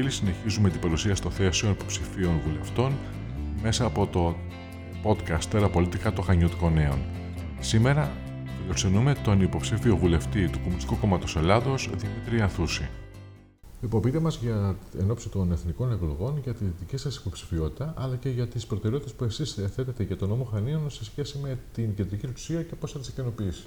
φίλοι, συνεχίζουμε την παρουσίαση των θέσεων υποψηφίων βουλευτών μέσα από το podcast Τέρα των Χανιωτικών Νέων. Σήμερα φιλοξενούμε τον υποψήφιο βουλευτή του Κομμουνιστικού Κόμματος Ελλάδος, Δημήτρη Ανθούση. Λοιπόν, πείτε μας για εν ώψη των εθνικών εκλογών για τη δική σας υποψηφιότητα, αλλά και για τις προτεραιότητες που εσείς θέτετε για τον νόμο Χανίων σε σχέση με την κεντρική εξουσία και πώς θα τις ικανοποιήσει.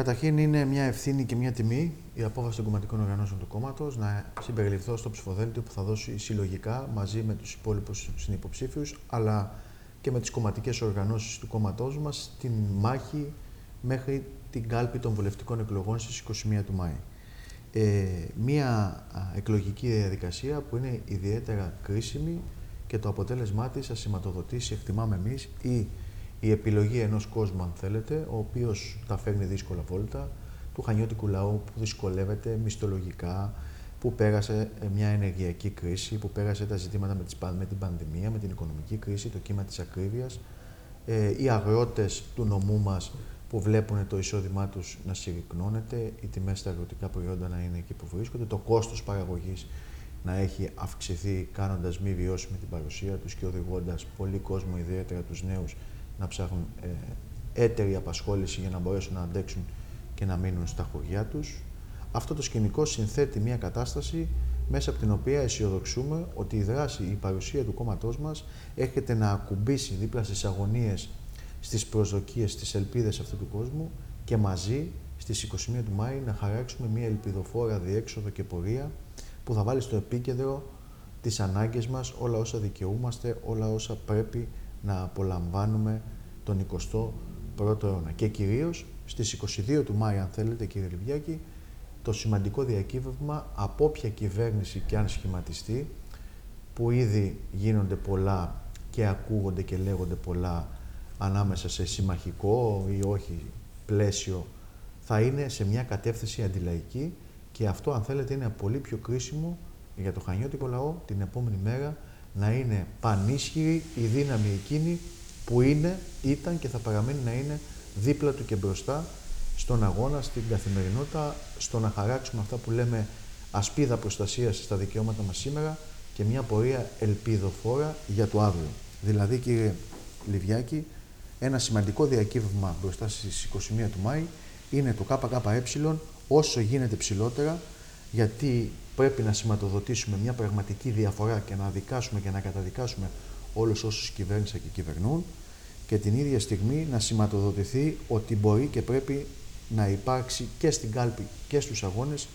Καταρχήν είναι μια ευθύνη και μια τιμή η απόφαση των κομματικών οργανώσεων του κόμματος να συμπεριληφθώ στο ψηφοδέλτιο που θα δώσει συλλογικά μαζί με τους υπόλοιπους συνυποψήφιους αλλά και με τις κομματικές οργανώσεις του κόμματός μας την μάχη μέχρι την κάλπη των βουλευτικών εκλογών στις 21 του Μάη. Ε, μια εκλογική διαδικασία που είναι ιδιαίτερα κρίσιμη και το αποτέλεσμά της θα σηματοδοτήσει, εκτιμάμε εμείς, ή η επιλογή ενός κόσμου, αν θέλετε, ο οποίος τα φέρνει δύσκολα βόλτα, του χανιώτικου λαού που δυσκολεύεται μισθολογικά, που πέρασε ε, μια ενεργειακή κρίση, που πέρασε τα ζητήματα με την πανδημία, με την οικονομική κρίση, το κύμα της ακρίβειας, ε, οι αγρότες του νομού μας που βλέπουν το εισόδημά τους να συρρυκνώνεται, οι τιμές στα αγροτικά προϊόντα να είναι εκεί που βρίσκονται, το κόστος παραγωγής να έχει αυξηθεί κάνοντας μη βιώσιμη την παρουσία τους και οδηγώντας πολύ κόσμο, ιδιαίτερα τους νέους, να ψάχνουν ε, έτερη απασχόληση για να μπορέσουν να αντέξουν και να μείνουν στα χωριά τους. Αυτό το σκηνικό συνθέτει μια κατάσταση μέσα από την οποία αισιοδοξούμε ότι η δράση, η παρουσία του κόμματός μας έρχεται να ακουμπήσει δίπλα στις αγωνίες, στις προσδοκίες, στις ελπίδες αυτού του κόσμου και μαζί στις 21 του Μάη να χαράξουμε μια ελπιδοφόρα διέξοδο και πορεία που θα βάλει στο επίκεντρο τις ανάγκες μας, όλα όσα δικαιούμαστε, όλα όσα πρέπει να απολαμβάνουμε τον 21ο αιώνα. Και κυρίως στις 22 του Μάη, αν θέλετε κύριε Λιβιάκη, το σημαντικό διακύβευμα από όποια κυβέρνηση και αν σχηματιστεί, που ήδη γίνονται πολλά και ακούγονται και λέγονται πολλά ανάμεσα σε συμμαχικό ή όχι πλαίσιο, θα είναι σε μια κατεύθυνση αντιλαϊκή και αυτό αν θέλετε είναι πολύ πιο κρίσιμο για το χανιώτικο λαό την επόμενη μέρα να είναι πανίσχυρη η δύναμη εκείνη που είναι, ήταν και θα παραμείνει να είναι δίπλα του και μπροστά στον αγώνα, στην καθημερινότητα, στο να χαράξουμε αυτά που λέμε ασπίδα προστασίας στα δικαιώματα μας σήμερα και μια πορεία ελπιδοφόρα για το αύριο. Δηλαδή, κύριε Λιβιάκη, ένα σημαντικό διακύβευμα μπροστά στις 21 του Μάη είναι το ΚΚΕ όσο γίνεται ψηλότερα, γιατί πρέπει να σηματοδοτήσουμε μια πραγματική διαφορά και να δικάσουμε και να καταδικάσουμε όλους όσους κυβέρνησαν και κυβερνούν και την ίδια στιγμή να σηματοδοτηθεί ότι μπορεί και πρέπει να υπάρξει και στην κάλπη και στους αγώνες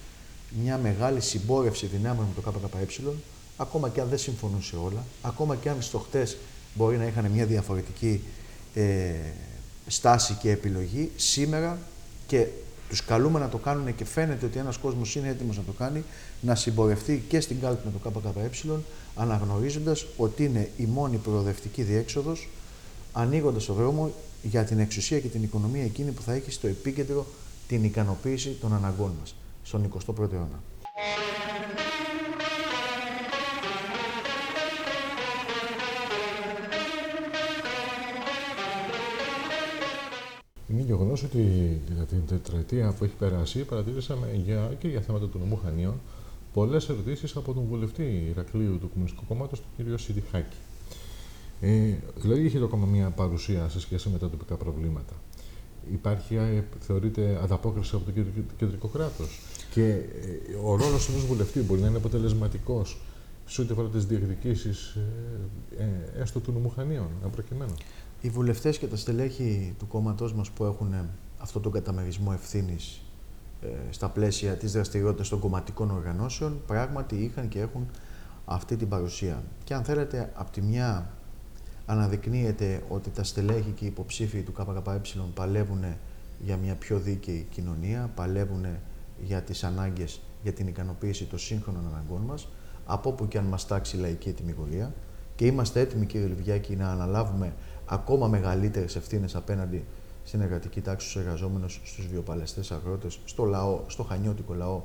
μια μεγάλη συμπόρευση δυνάμεων με το ΚΚΕ, ακόμα και αν δεν συμφωνούν σε όλα, ακόμα και αν στο χτες μπορεί να είχαν μια διαφορετική ε, στάση και επιλογή, σήμερα και τους καλούμε να το κάνουν και φαίνεται ότι ένας κόσμος είναι έτοιμος να το κάνει, να συμπορευτεί και στην κάλπη με το ΚΚΕ, αναγνωρίζοντας ότι είναι η μόνη προοδευτική διέξοδος, ανοίγοντας το δρόμο για την εξουσία και την οικονομία εκείνη που θα έχει στο επίκεντρο την ικανοποίηση των αναγκών μας στον 21ο αιώνα. Είναι γεγονός ότι την τετραετία που έχει περάσει παρατήρησαμε για, και για θέματα του νομού Χανίων πολλές ερωτήσεις από τον βουλευτή Ηρακλείου του Κομμουνιστικού Κόμματος, τον κ. Σιδιχάκη. Ε, δηλαδή, έχει το κόμμα μια παρουσία σε σχέση με τα τοπικά προβλήματα. Υπάρχει, ε, θεωρείται, ανταπόκριση από το κεντρικό κράτος. Και ε, ο ρόλος ενός βουλευτή μπορεί να είναι αποτελεσματικός σε ό,τι αφορά τις διεκδικήσεις ε, ε, έστω του νομού Χανίων, προκειμένου οι βουλευτές και τα στελέχη του κόμματός μας που έχουν ε, αυτό τον καταμερισμό ευθύνης ε, στα πλαίσια της δραστηριότητας των κομματικών οργανώσεων, πράγματι είχαν και έχουν αυτή την παρουσία. Και αν θέλετε, από τη μια αναδεικνύεται ότι τα στελέχη και οι υποψήφοι του ΚΚΕ παλεύουν για μια πιο δίκαιη κοινωνία, παλεύουν για τις ανάγκες, για την ικανοποίηση των σύγχρονων αναγκών μας, από όπου και αν μας τάξει η λαϊκή ετοιμιγωρία και είμαστε έτοιμοι κύριε Λιβιάκη να αναλάβουμε ακόμα μεγαλύτερες ευθύνες απέναντι στην εργατική τάξη, στους εργαζόμενους, στους βιοπαλαιστές αγρότες, στο λαό, στο χανιώτικο λαό,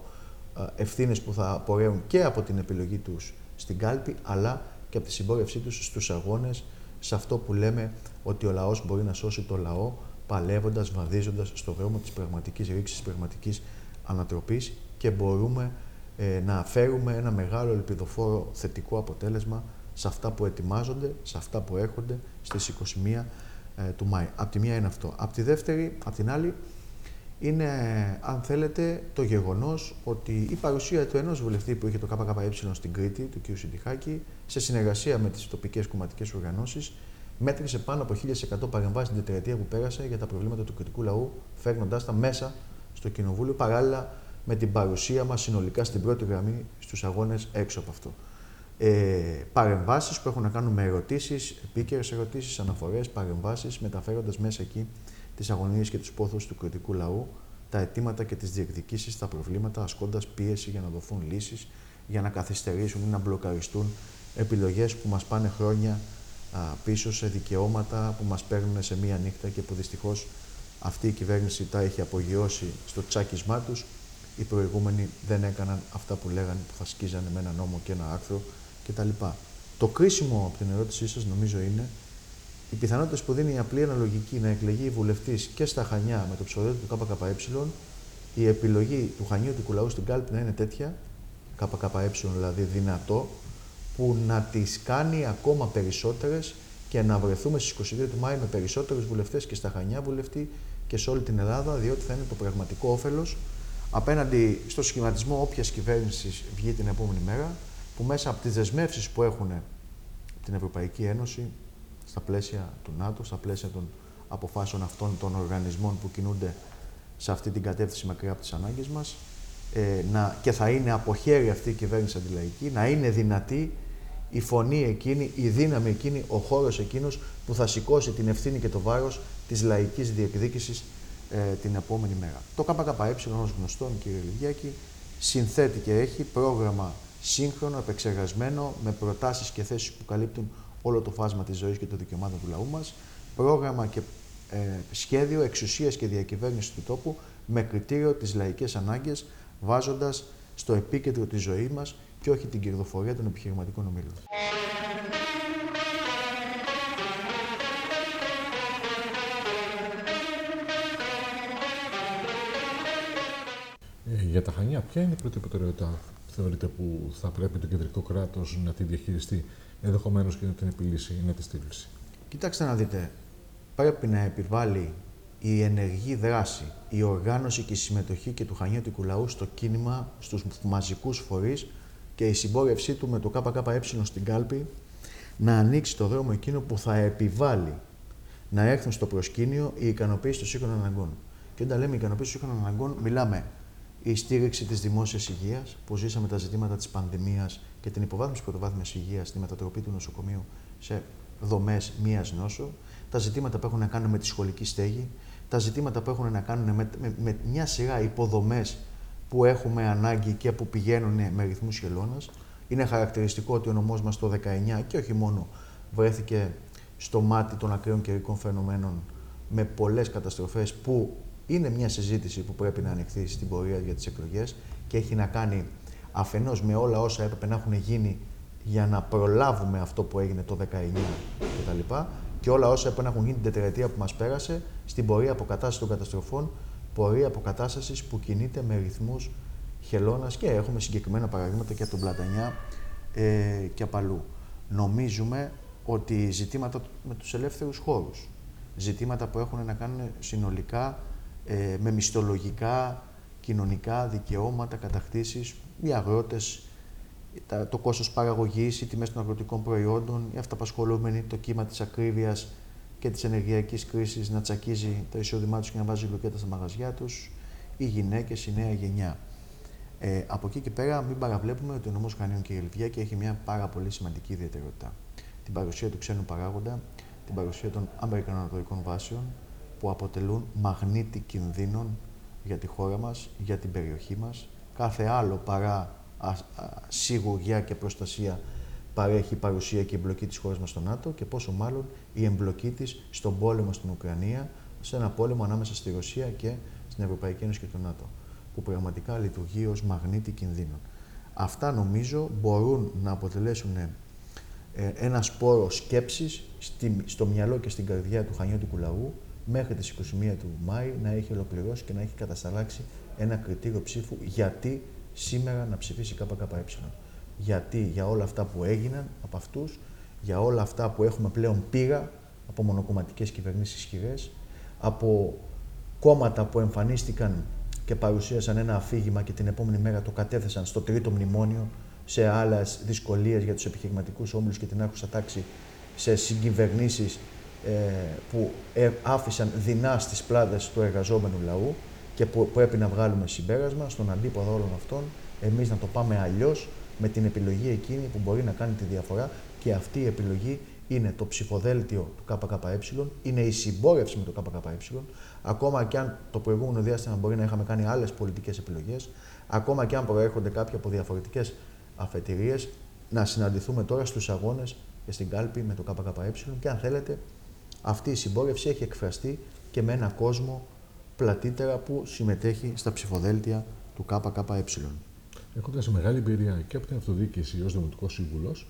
ε, ευθύνες που θα απορρέουν και από την επιλογή τους στην κάλπη, αλλά και από τη συμπόρευσή τους στους αγώνες, σε αυτό που λέμε ότι ο λαός μπορεί να σώσει το λαό, παλεύοντας, βαδίζοντας στο δρόμο της πραγματικής ρήξης, της πραγματικής ανατροπής και μπορούμε ε, να φέρουμε ένα μεγάλο ελπιδοφόρο θετικό αποτέλεσμα σε αυτά που ετοιμάζονται, σε αυτά που έρχονται στις 21 ε, του Μάη. Απ' τη μία είναι αυτό. Απ' τη δεύτερη, απ' την άλλη, είναι, αν θέλετε, το γεγονός ότι η παρουσία του ενός βουλευτή που είχε το ΚΚΕ στην Κρήτη, του κ. Σιντιχάκη, σε συνεργασία με τις τοπικές κομματικές οργανώσεις, μέτρησε πάνω από 1.100 παρεμβάσεις την τετραετία που πέρασε για τα προβλήματα του κριτικού λαού, φέρνοντάς τα μέσα στο Κοινοβούλιο, παράλληλα με την παρουσία μας συνολικά στην πρώτη γραμμή στους αγώνες έξω από αυτό. Ε, παρεμβάσεις που έχουν να κάνουν με ερωτήσεις, επίκαιρες ερωτήσεις, αναφορές, παρεμβάσεις, μεταφέροντας μέσα εκεί τις αγωνίες και τους πόθους του κριτικού λαού, τα αιτήματα και τις διεκδικήσεις, τα προβλήματα, ασκώντας πίεση για να δοθούν λύσεις, για να καθυστερήσουν ή να μπλοκαριστούν επιλογές που μας πάνε χρόνια πίσω σε δικαιώματα που μας παίρνουν σε μία νύχτα και που δυστυχώς αυτή η κυβέρνηση τα έχει απογειώσει στο τσάκισμά τους. Οι προηγούμενοι δεν έκαναν αυτά που λέγανε που θα σκίζανε με ένα νόμο και ένα άρθρο κτλ. Το κρίσιμο από την ερώτησή σας νομίζω είναι οι πιθανότητες που δίνει η απλή αναλογική να εκλεγεί βουλευτής και στα Χανιά με το ψωδέλτιο του ΚΚΕ, η επιλογή του Χανίου του Κουλαού στην κάλπη να είναι τέτοια, ΚΚΕ δηλαδή δυνατό, που να τις κάνει ακόμα περισσότερες και να βρεθούμε στις 22 του Μάη με περισσότερους βουλευτές και στα Χανιά βουλευτή και σε όλη την Ελλάδα, διότι θα είναι το πραγματικό όφελος απέναντι στο σχηματισμό όποιας κυβέρνησης βγει την επόμενη μέρα, που μέσα από τις δεσμεύσεις που έχουν την Ευρωπαϊκή Ένωση, στα πλαίσια του ΝΑΤΟ, στα πλαίσια των αποφάσεων αυτών των οργανισμών που κινούνται σε αυτή την κατεύθυνση μακριά από τις ανάγκες μας, ε, να, και θα είναι από χέρι αυτή η κυβέρνηση αντιλαϊκή, να είναι δυνατή η φωνή εκείνη, η δύναμη εκείνη, ο χώρος εκείνος που θα σηκώσει την ευθύνη και το βάρος της λαϊκής διεκδίκησης ε, την επόμενη μέρα. Το ΚΚΕ, ως γνωστόν κύριε Λιβιάκη, συνθέτει και έχει πρόγραμμα σύγχρονο, επεξεργασμένο, με προτάσεις και θέσεις που καλύπτουν όλο το φάσμα της ζωής και των δικαιωμάτων του λαού μας, πρόγραμμα και ε, σχέδιο εξουσίας και διακυβέρνησης του τόπου με κριτήριο τις λαϊκές ανάγκες, βάζοντας στο επίκεντρο τη ζωή μας και όχι την κερδοφορία των επιχειρηματικών ομίλων. Για τα Χανιά, ποια είναι η πρώτη προτεραιότητα θεωρείτε που θα πρέπει το κεντρικό κράτος να τη διαχειριστεί, ενδεχομένως και να την επιλύσει ή να τη στήριξει. Κοιτάξτε να δείτε, πρέπει να επιβάλλει η ενεργή δράση, η οργάνωση και η συμμετοχή και του Χανιώτικου λαού στο κίνημα, στους μαζικούς φορείς και η συμπόρευσή του με το ΚΚΕ στην κάλπη να ανοίξει το δρόμο εκείνο που θα επιβάλλει να έρθουν στο προσκήνιο η ικανοποίηση των σύγχρονων αναγκών. Και όταν λέμε ικανοποίηση των σύγχρονων αναγκών, μιλάμε η στήριξη της δημόσιας υγείας, που ζήσαμε τα ζητήματα της πανδημίας και την υποβάθμιση πρωτοβάθμιας υγείας, τη μετατροπή του νοσοκομείου σε δομές μίας νόσου, τα ζητήματα που έχουν να κάνουν με τη σχολική στέγη, τα ζητήματα που έχουν να κάνουν με, με, με μια σειρά υποδομές που έχουμε ανάγκη και που πηγαίνουν με ρυθμούς χελώνας. Είναι χαρακτηριστικό ότι ο νομός μας το 19 και όχι μόνο βρέθηκε στο μάτι των ακραίων καιρικών φαινομένων με πολλές καταστροφές που είναι μια συζήτηση που πρέπει να ανοιχθεί στην πορεία για τις εκλογές και έχει να κάνει αφενός με όλα όσα έπρεπε να έχουν γίνει για να προλάβουμε αυτό που έγινε το 19 κτλ. Και όλα όσα έπρεπε να έχουν γίνει την τετραετία που μας πέρασε στην πορεία αποκατάστασης των καταστροφών πορεία αποκατάστασης που κινείται με ρυθμούς χελώνας και έχουμε συγκεκριμένα παραδείγματα και από τον Πλατανιά ε, και από αλλού. Νομίζουμε ότι ζητήματα με τους ελεύθερους χώρους, ζητήματα που έχουν να κάνουν συνολικά ε, με μισθολογικά, κοινωνικά δικαιώματα, κατακτήσεις, οι αγρότες, το κόστος παραγωγής, οι τιμές των αγροτικών προϊόντων, οι αυταπασχολούμενοι, το κύμα της ακρίβειας, και της ενεργειακής κρίσης να τσακίζει το εισόδημά τους και να βάζει λουκέτα στα μαγαζιά τους, οι γυναίκες, η νέα γενιά. Ε, από εκεί και πέρα, μην παραβλέπουμε ότι ο νόμος Χανίων και η και έχει μια πάρα πολύ σημαντική ιδιαιτερότητα. Την παρουσία του ξένου παράγοντα, την παρουσία των Αμερικανανατολικών βάσεων, που αποτελούν μαγνήτη κινδύνων για τη χώρα μας, για την περιοχή μας. Κάθε άλλο παρά σιγουριά και προστασία παρέχει η παρουσία και η εμπλοκή της χώρας μας στο ΝΑΤΟ και πόσο μάλλον η εμπλοκή της στον πόλεμο στην Ουκρανία, σε ένα πόλεμο ανάμεσα στη Ρωσία και στην Ευρωπαϊκή Ένωση και το ΝΑΤΟ, που πραγματικά λειτουργεί ως μαγνήτη κινδύνων. Αυτά νομίζω μπορούν να αποτελέσουν ε, ένα σπόρο σκέψης στο μυαλό και στην καρδιά του χανιώτικου λαού μέχρι τις 21 του Μάη να έχει ολοκληρώσει και να έχει κατασταλάξει ένα κριτήριο ψήφου γιατί σήμερα να ψηφίσει ΚΚΕ. Γιατί για όλα αυτά που έγιναν από αυτούς, για όλα αυτά που έχουμε πλέον πείρα από μονοκομματικές κυβερνήσεις ισχυρές, από κόμματα που εμφανίστηκαν και παρουσίασαν ένα αφήγημα και την επόμενη μέρα το κατέθεσαν στο τρίτο μνημόνιο σε άλλες δυσκολίες για τους επιχειρηματικούς όμιλους και την άρχουσα τάξη, σε συγκυβερνήσεις ε, που ε, άφησαν δεινά στις πλάτες του εργαζόμενου λαού και που πρέπει να βγάλουμε συμπέρασμα στον αντίποδο όλων αυτών, εμείς να το πάμε αλλιώς με την επιλογή εκείνη που μπορεί να κάνει τη διαφορά και αυτή η επιλογή είναι το ψηφοδέλτιο του ΚΚΕ, είναι η συμπόρευση με το ΚΚΕ, ακόμα και αν το προηγούμενο διάστημα μπορεί να είχαμε κάνει άλλες πολιτικές επιλογές, ακόμα και αν προέρχονται κάποια από διαφορετικές αφετηρίες, να συναντηθούμε τώρα στους αγώνες και στην κάλπη με το ΚΚΕ και αν θέλετε, αυτή η συμπόρευση έχει εκφραστεί και με ένα κόσμο πλατύτερα που συμμετέχει στα ψηφοδέλτια του ΚΚΕ. Έχοντας μεγάλη εμπειρία και από την αυτοδιοίκηση ως Δημοτικός Σύμβουλος,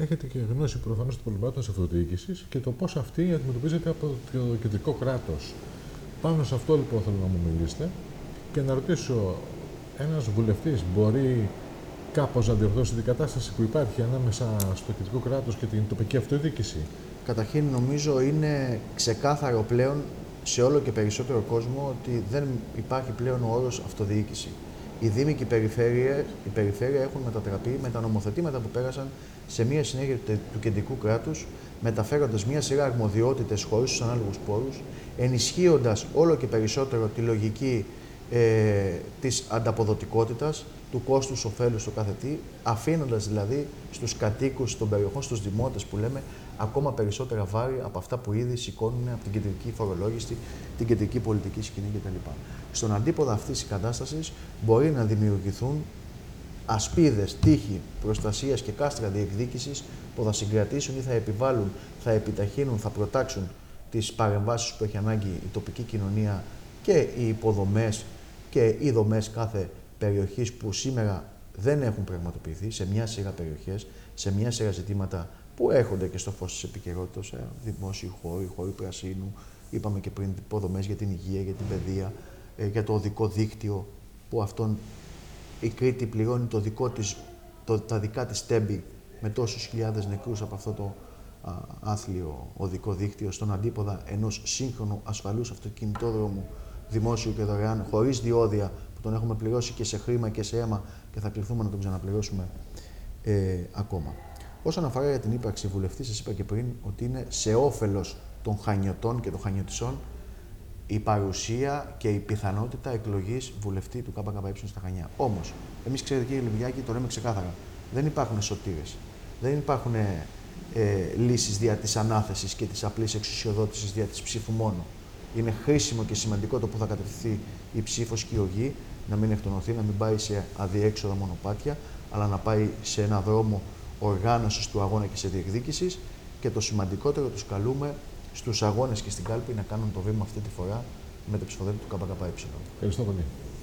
έχετε και γνώση προφανώς των προβλημάτων της αυτοδιοίκησης και το πώς αυτή αντιμετωπίζεται από το κεντρικό κράτος. Πάνω σε αυτό λοιπόν θέλω να μου μιλήσετε και να ρωτήσω, ένας βουλευτής μπορεί κάπως να διορθώσει την κατάσταση που υπάρχει ανάμεσα στο κεντρικό κράτος και την τοπική αυτοδιοίκηση; Καταρχήν νομίζω είναι ξεκάθαρο πλέον σε όλο και περισσότερο κόσμο ότι δεν υπάρχει πλέον ο όρος αυτοδιοίκηση. Οι Δήμοι και οι Περιφέρεια, η περιφέρεια έχουν μετατραπεί με τα νομοθετήματα που πέρασαν σε μια συνέχεια του κεντρικού κράτους, μεταφέροντας μια σειρά αρμοδιότητες χωρίς τους ανάλογους πόρους, ενισχύοντας όλο και περισσότερο τη λογική ε, της ανταποδοτικότητας, του κόστους ωφέλους στο κάθε τι, αφήνοντας δηλαδή στους κατοίκους των περιοχών, στους δημότες που λέμε, ακόμα περισσότερα βάρη από αυτά που ήδη σηκώνουν από την κεντρική φορολόγηση, την κεντρική πολιτική σκηνή κτλ. Στον αντίποδα αυτής της κατάστασης μπορεί να δημιουργηθούν ασπίδες, τείχη προστασίας και κάστρα διεκδίκησης που θα συγκρατήσουν ή θα επιβάλλουν, θα επιταχύνουν, θα προτάξουν τις παρεμβάσεις που έχει ανάγκη η τοπική κοινωνία και οι υποδομές και οι δομές κάθε περιοχή που σήμερα δεν έχουν πραγματοποιηθεί σε μια σειρά περιοχές, σε μια σειρά ζητήματα που έρχονται και στο φως της επικαιρότητας, ε, δημόσιοι χώροι, χώροι πρασίνου, είπαμε και πριν υποδομές για την υγεία, για την παιδεία, ε, για το οδικό δίκτυο, που αυτόν η Κρήτη πληρώνει το δικό της, το, τα δικά της τέμπη με τόσους χιλιάδες νεκρούς από αυτό το α, άθλιο οδικό δίκτυο στον αντίποδα ενός σύγχρονου ασφαλούς αυτοκινητόδρομου δημόσιου και δωρεάν, χωρίς διόδια που τον έχουμε πληρώσει και σε χρήμα και σε αίμα και θα κληθούμε να τον ξαναπληρώσουμε ε, ακόμα. Όσον αφορά για την ύπαρξη βουλευτής, σας είπα και πριν ότι είναι σε όφελος των χανιωτών και των χανιωτισών η παρουσία και η πιθανότητα εκλογής βουλευτή του ΚΚΕ στα Χανιά. Όμως, εμείς ξέρετε κύριε Λιβιάκη, το λέμε ξεκάθαρα. Δεν υπάρχουν σωτήρες. Δεν υπάρχουν ε, ε λύσεις δια της ανάθεσης και της απλής εξουσιοδότησης δια της ψήφου μόνο. Είναι χρήσιμο και σημαντικό το που θα κατευθυνθεί η ψήφος και η οργή, να μην εκτονωθεί, να μην πάει σε αδιέξοδα μονοπάτια, αλλά να πάει σε ένα δρόμο οργάνωσης του αγώνα και σε διεκδίκησης. Και το σημαντικότερο, τους καλούμε στους αγώνες και στην κάλπη να κάνουν το βήμα αυτή τη φορά με το ψηφοδέλτιο του ΚΚΕ. Ευχαριστώ πολύ.